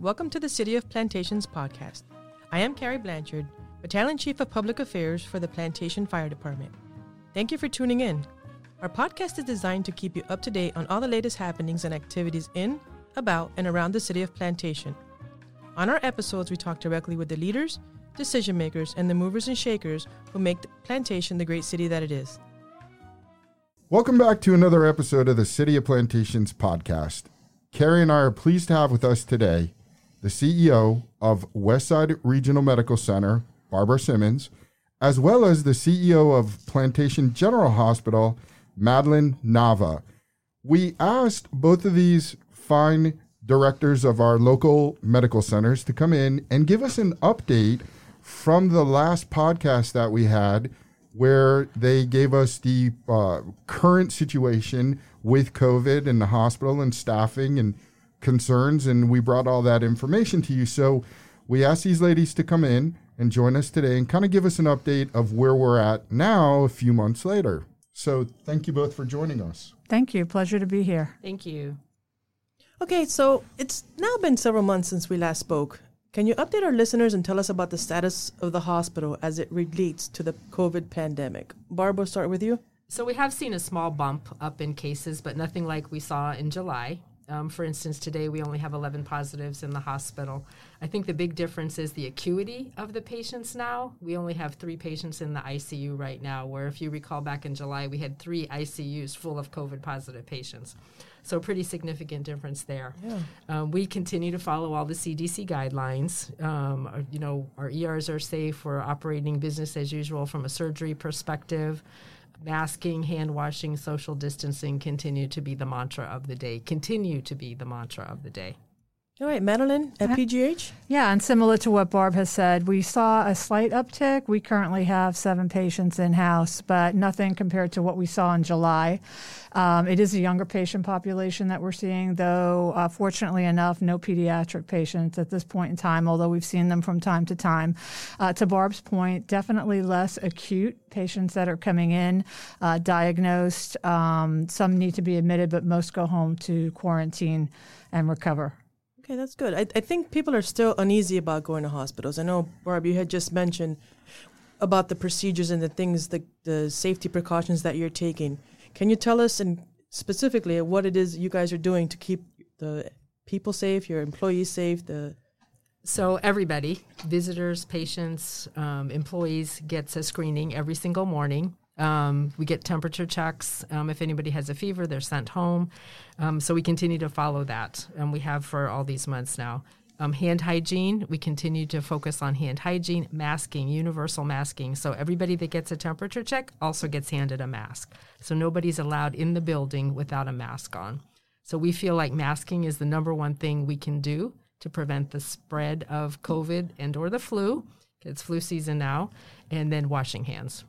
Welcome to the City of Plantations podcast. I am Cary Blanchard, Battalion Chief of Public Affairs for the Plantation Fire Department. Thank you for tuning in. Our podcast is designed to keep you up to date on all the latest happenings and activities in, about, and around the city of Plantation. On our episodes, we talk directly with the leaders, decision makers, and the movers and shakers who make the Plantation the great city that it is. Welcome back to another episode of the City of Plantations podcast. Cary and I are pleased to have with us today the CEO of Westside Regional Medical Center, Barbara Simmons, as well as the CEO of Plantation General Hospital, Madeline Nava. We asked both of these fine directors of our local medical centers to come in and give us an update from the last podcast that we had where they gave us the uh, current situation with COVID in the hospital and staffing and concerns, and we brought all that information to you. So we asked these ladies to come in and join us today and kind of give us an update of where we're at now, a few months later. So thank you both for joining us. Thank you. Pleasure to be here. Thank you. Okay, so it's now been several months since we last spoke. Can you update our listeners and tell us about the status of the hospital as it relates to the COVID pandemic? Barb, we'll start with you. So we have seen a small bump up in cases, but nothing like we saw in July. Um, for instance, today we only have 11 positives in the hospital. I think the big difference is the acuity of the patients now. We only have three patients in the ICU right now, where if you recall back in July, we had three ICUs full of COVID positive patients. So, pretty significant difference there. Yeah. Um, we continue to follow all the CDC guidelines. Um, you know, our ERs are safe. We're operating business as usual from a surgery perspective masking, hand washing, social distancing continue to be the mantra of the day, continue to be the mantra of the day. All right, Madeline at PGH? Yeah, and similar to what Barb has said, we saw a slight uptick. We currently have seven patients in house, but nothing compared to what we saw in July. Um, it is a younger patient population that we're seeing, though, uh, fortunately enough, no pediatric patients at this point in time, although we've seen them from time to time. Uh, to Barb's point, definitely less acute patients that are coming in, uh, diagnosed. Um, some need to be admitted, but most go home to quarantine and recover. Okay, that's good. I, I think people are still uneasy about going to hospitals. I know, Barb, you had just mentioned about the procedures and the things, the, the safety precautions that you're taking. Can you tell us and specifically what it is you guys are doing to keep the people safe, your employees safe, the so everybody, visitors, patients, um, employees, gets a screening every single morning. Um, we get temperature checks. Um, if anybody has a fever, they're sent home. Um, so we continue to follow that, and we have for all these months now. Um, hand hygiene, we continue to focus on hand hygiene, masking, universal masking. So everybody that gets a temperature check also gets handed a mask. So nobody's allowed in the building without a mask on. So we feel like masking is the number one thing we can do to prevent the spread of COVID and or the flu. It's flu season now, and then washing hands.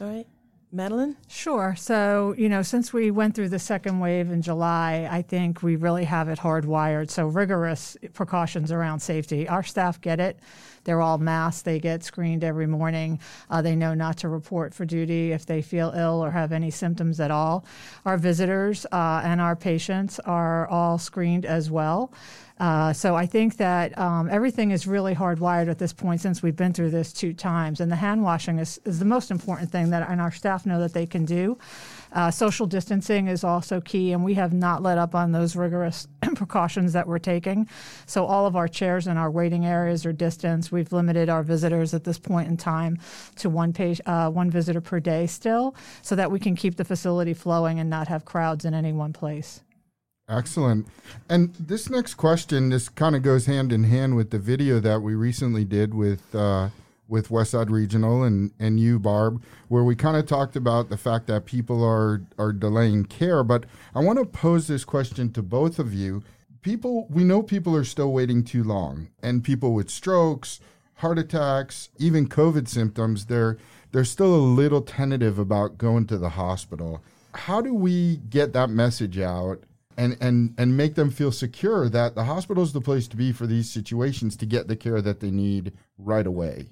All right. Madeline? Sure. So, you know, since we went through the second wave in July, I think we really have it hardwired. So, rigorous precautions around safety. Our staff get it. They're all masked. They get screened every morning. Uh, they know not to report for duty if they feel ill or have any symptoms at all. Our visitors uh, and our patients are all screened as well. Uh, so I think that um, everything is really hardwired at this point since we've been through this two times. And the hand washing is, is the most important thing that, and our staff know that they can do. Uh, social distancing is also key, and we have not let up on those rigorous precautions that we're taking. So all of our chairs and our waiting areas are distanced. We've limited our visitors at this point in time to one page, uh, one visitor per day still, so that we can keep the facility flowing and not have crowds in any one place. Excellent. And this next question, this kind of goes hand in hand with the video that we recently did with uh, with Westside Regional and, and you, Barb, where we kind of talked about the fact that people are are delaying care. But I want to pose this question to both of you. People, we know people are still waiting too long, and people with strokes, heart attacks, even COVID symptoms, they're they're still a little tentative about going to the hospital. How do we get that message out and and and make them feel secure that the hospital is the place to be for these situations to get the care that they need right away.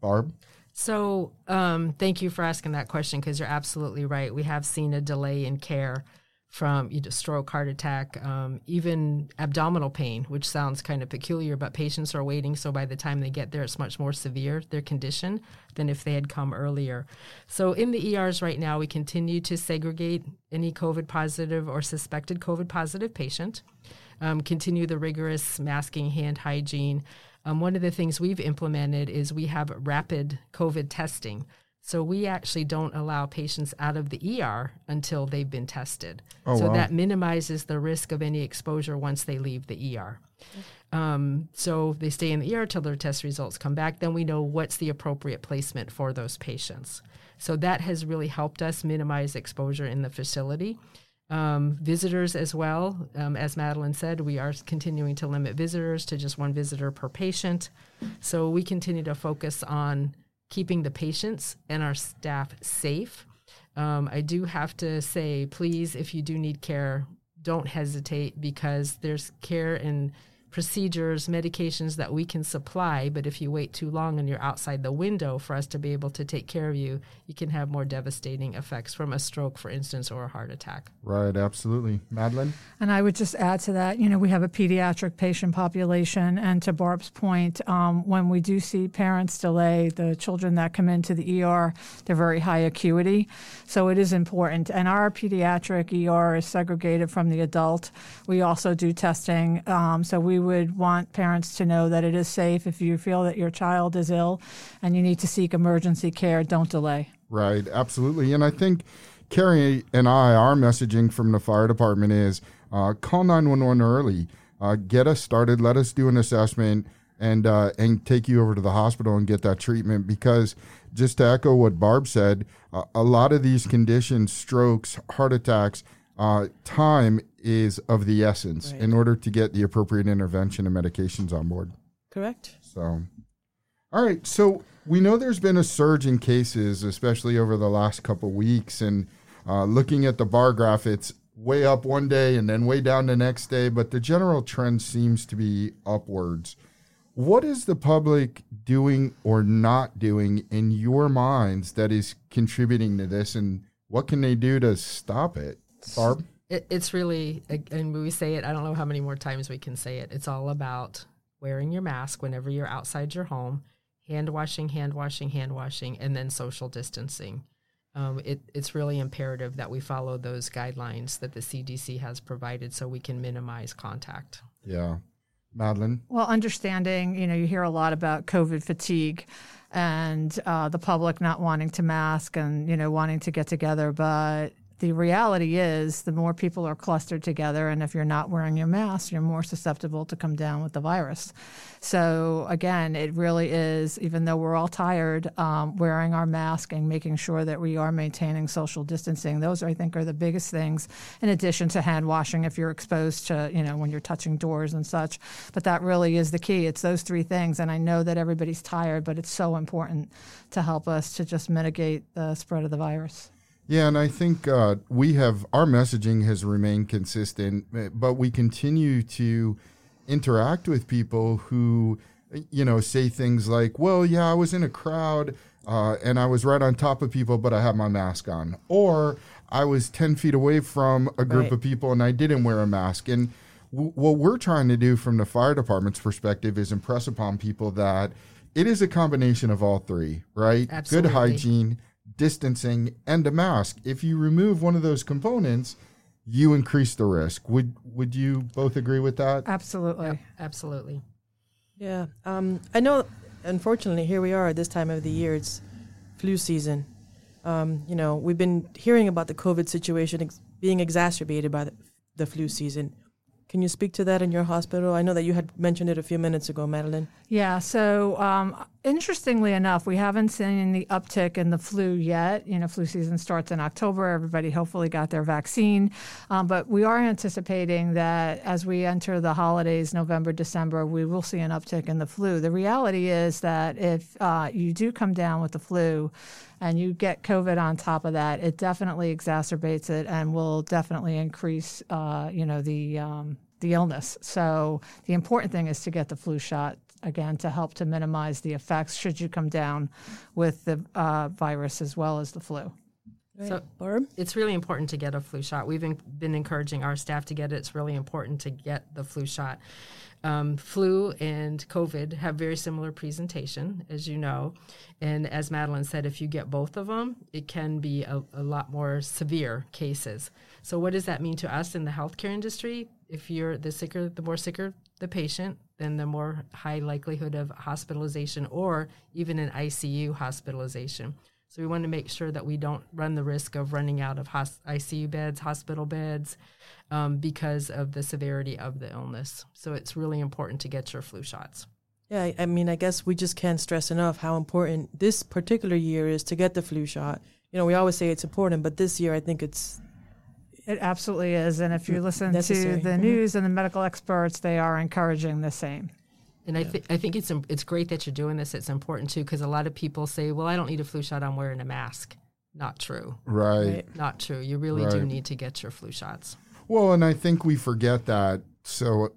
Barb. So, um, thank you for asking that question because you're absolutely right. We have seen a delay in care from you know, stroke, heart attack, um, even abdominal pain, which sounds kind of peculiar, but patients are waiting. So by the time they get there, it's much more severe, their condition, than if they had come earlier. So in the ERs right now, we continue to segregate any COVID positive or suspected COVID positive patient, um, continue the rigorous masking, hand hygiene. Um, one of the things we've implemented is we have rapid COVID testing. So we actually don't allow patients out of the ER until they've been tested. Oh, so wow. that minimizes the risk of any exposure once they leave the ER. Um, so they stay in the ER till their test results come back. Then we know what's the appropriate placement for those patients. So that has really helped us minimize exposure in the facility. Um, visitors as well, um, as Madeline said, we are continuing to limit visitors to just one visitor per patient. So we continue to focus on keeping the patients and our staff safe. Um, I do have to say, please, if you do need care, don't hesitate because there's care and procedures, medications that we can supply. But if you wait too long and you're outside the window for us to be able to take care of you, you can have more devastating effects from a stroke, for instance, or a heart attack. Right, absolutely. Madeline? And I would just add to that, you know, we have a pediatric patient population. And to Barb's point, um, when we do see parents delay the children that come into the ER, they're very high acuity. So it is important. And our pediatric ER is segregated from the adult. We also do testing. Um, so we would want parents to know that it is safe. If you feel that your child is ill and you need to seek emergency care, don't delay. Right, absolutely. And I think Cary and I, our messaging from the fire department is uh, call 911 early, uh, get us started, let us do an assessment, and uh, and take you over to the hospital and get that treatment. Because just to echo what Barb said, a lot of these conditions, strokes, heart attacks, uh, time is of the essence Right. in order to get the appropriate intervention and medications on board. Correct. So, all right. So we know there's been a surge in cases, especially over the last couple weeks. And uh, looking at the bar graph, it's way up one day and then way down the next day. But the general trend seems to be upwards. What is the public doing or not doing in your minds that is contributing to this? And what can they do to stop it? Barb? It, it's really, and we say it, I don't know how many more times we can say it. It's all about wearing your mask whenever you're outside your home, hand washing, hand washing, hand washing, and then social distancing. Um, it, it's really imperative that we follow those guidelines that the CDC has provided so we can minimize contact. Yeah. Madeline? Well, understanding, you know, you hear a lot about COVID fatigue and uh, the public not wanting to mask and, you know, wanting to get together. But the reality is, the more people are clustered together, and if you're not wearing your mask, you're more susceptible to come down with the virus. So, again, it really is, even though we're all tired, um, wearing our mask and making sure that we are maintaining social distancing. Those, I think, are the biggest things, in addition to hand washing if you're exposed to, you know, when you're touching doors and such. But that really is the key. It's those three things. And I know that everybody's tired, but it's so important to help us to just mitigate the spread of the virus. Yeah, and I think uh, we have our messaging has remained consistent, eh, but we continue to interact with people who, you know, say things like, "Well, yeah, I was in a crowd uh, and I was right on top of people, but I had my mask on," or "I was ten feet away from a group Right. of people and I didn't wear a mask." And w- what we're trying to do from the fire department's perspective is impress upon people that it is a combination of all three, right? Absolutely. Good hygiene distancing, and a mask. If you remove one of those components, you increase the risk. Would would you both agree with that? Absolutely. Absolutely. Yeah. Um, I know, unfortunately, here we are at this time of the year. It's flu season. Um, you know, we've been hearing about the COVID situation ex- being exacerbated by the, the flu season. Can you speak to that in your hospital? I know that you had mentioned it a few minutes ago, Madeline. Yeah, so um, interestingly enough, we haven't seen the uptick in the flu yet. You know, flu season starts in October. Everybody hopefully got their vaccine. Um, but we are anticipating that as we enter the holidays, November, December, we will see an uptick in the flu. The reality is that if uh, you do come down with the flu, and you get COVID on top of that, it definitely exacerbates it and will definitely increase, uh, you know, the um, the illness. So the important thing is to get the flu shot again to help to minimize the effects should you come down with the uh, virus as well as the flu. So Barb? it's really important to get a flu shot. We've been, been encouraging our staff to get it. It's really important to get the flu shot. Um, flu and COVID have very similar presentation, as you know. And as Madeline said, if you get both of them, it can be a, a lot more severe cases. So, what does that mean to us in the healthcare industry? If you're the sicker, the more sicker the patient, then the more high likelihood of hospitalization or even an ICU hospitalization. So we want to make sure that we don't run the risk of running out of ICU beds, hospital beds, um, because of the severity of the illness. So it's really important to get your flu shots. Yeah, I mean, I guess we just can't stress enough how important this particular year is to get the flu shot. You know, we always say it's important, but this year I think it's It absolutely is. And if you listen Necessary. to the Mhm. news and the medical experts, they are encouraging the same. And I, th- I think it's it's great that you're doing this. It's important too because a lot of people say, "Well, I don't need a flu shot. I'm wearing a mask." Not true. Right. right. Not true. You really do need to get your flu shots. Well, and I think we forget that. So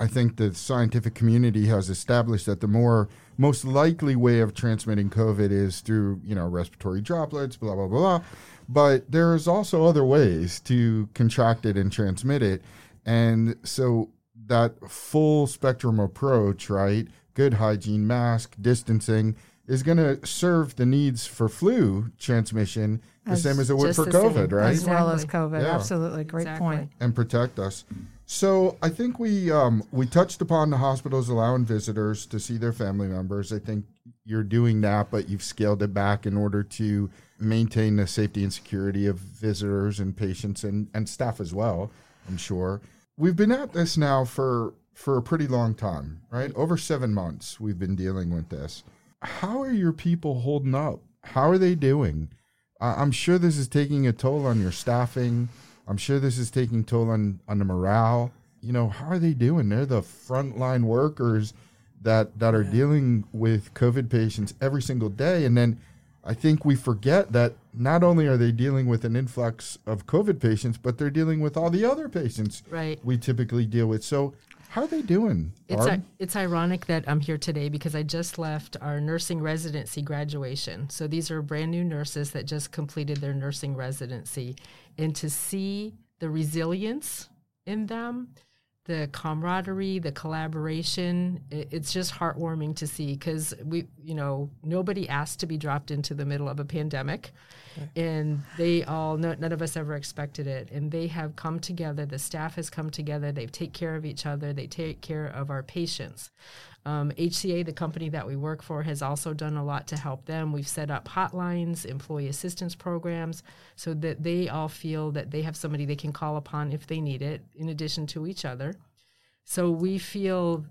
I, think the scientific community has established that the more most likely way of transmitting COVID is through, you know, respiratory droplets, blah, blah, blah. But there's also other ways to contract it and transmit it. And so that full spectrum approach, right? Good hygiene, mask, distancing is going to serve the needs for flu transmission the As- same as it would for the same. COVID, right? As well as COVID. Yeah. Absolutely. Great Exactly. point. and protect us. So I think we um, we touched upon the hospitals allowing visitors to see their family members. I think you're doing that, but you've scaled it back in order to maintain the safety and security of visitors and patients and, and staff as well. I'm sure we've been at this now for for a pretty long time, right? Over seven months we've been dealing with this. How are your people holding up? How are they doing? I- I'm sure this is taking a toll on your staffing. I'm sure this is taking toll on on the morale. You know, how are they doing? They're the frontline workers that that are dealing with COVID patients every single day, and then I think we forget that not only are they dealing with an influx of COVID patients, but they're dealing with all the other patients Right. we typically deal with. So, how are they doing? It's a, it's ironic that I'm here today because I just left our nursing residency graduation. So these are brand new nurses that just completed their nursing residency, and to see the resilience in them, the camaraderie, the collaboration, it, it's just heartwarming to see because we, you know, nobody asked to be dropped into the middle of a pandemic, and they all, no, none of us ever expected it, and they have come together. The staff has come together. They take care of each other. They take care of our patients. Um, HCA, the company that we work for, has also done a lot to help them. We've set up hotlines, employee assistance programs, so that they all feel that they have somebody they can call upon if they need it, in addition to each other. So we feel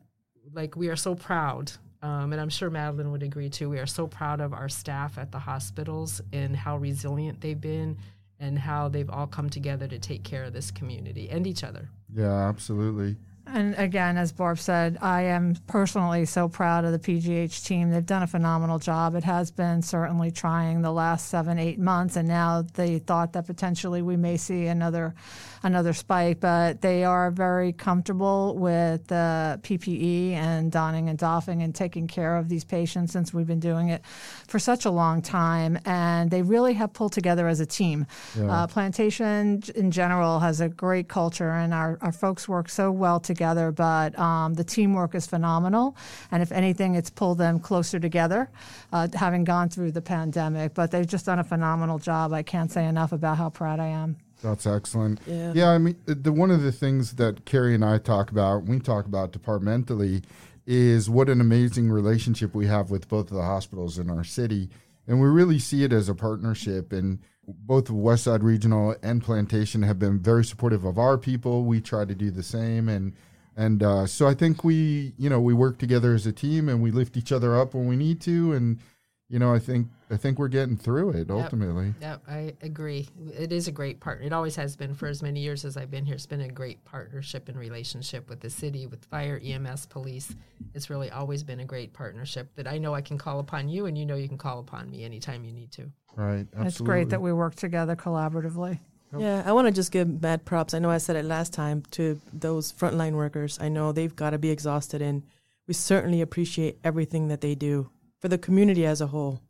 like we are so proud, um, and I'm sure Madeline would agree too. We are so proud of our staff at the hospitals and how resilient they've been and how they've all come together to take care of this community and each other. yeah, absolutely. And again, as Barb said, I am personally so proud of the PGH team. They've done a phenomenal job. It has been certainly trying the last seven, eight months, and now they thought that potentially we may see another another spike. But they are very comfortable with the PPE and donning and doffing and taking care of these patients since we've been doing it for such a long time. And they really have pulled together as a team. Uh, Plantation in general has a great culture, and our, our folks work so well together. But um, the teamwork is phenomenal, and if anything, it's pulled them closer together, uh, having gone through the pandemic. But they've just done a phenomenal job. I can't say enough about how proud I am. That's excellent. Yeah. Yeah, I mean, the one of the things that Cary and I talk about, we talk about departmentally, is what an amazing relationship we have with both of the hospitals in our city, and we really see it as a partnership. And both Westside Regional and Plantation have been very supportive of our people. We try to do the same, and and uh, so I think we, you know, we work together as a team, and we lift each other up when we need to, and you know, I think I think we're getting through it ultimately. Yep, I agree. It is a great partner. It always has been for as many years as I've been here. It's been a great partnership and relationship with the city, with fire, EMS, police. It's really always been a great partnership that I know I can call upon you, and you know you can call upon me anytime you need to. Right. Absolutely. It's great that we work together collaboratively. Yeah, I want to just give mad props. I know I said it last time to those frontline workers. I know they've got to be exhausted, and we certainly appreciate everything that they do for the community as a whole.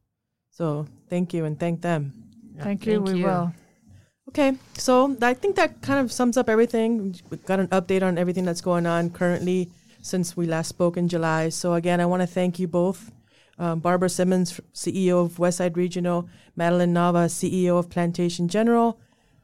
So thank you and thank them. Thank you. Thank we you. will. Okay, so I think that kind of sums up everything. We got an update on everything that's going on currently since we last spoke in July. So again, I want to thank you both. Um, Barbara Simmons, CEO of Westside Regional, Madeline Nava, CEO of Plantation General.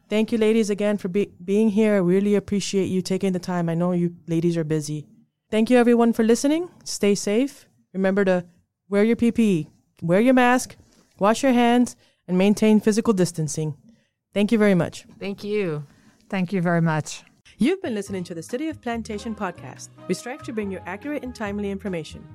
Thank you, ladies, again for be- being here. I really appreciate you taking the time. I know you ladies are busy. Thank you, everyone, for listening. Stay safe. Remember to wear your PPE, wear your mask, wash your hands, and maintain physical distancing. Thank you very much. Thank you. Thank you very much. You've been listening to the City of Plantation podcast. We strive to bring you accurate and timely information.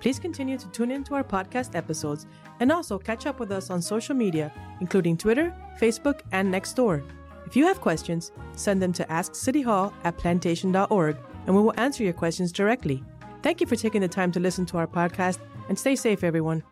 Please continue to tune into our podcast episodes and also catch up with us on social media, including Twitter, Facebook, and Nextdoor. If you have questions, send them to askcityhall at plantation.org and we will answer your questions directly. Thank you for taking the time to listen to our podcast and stay safe, everyone.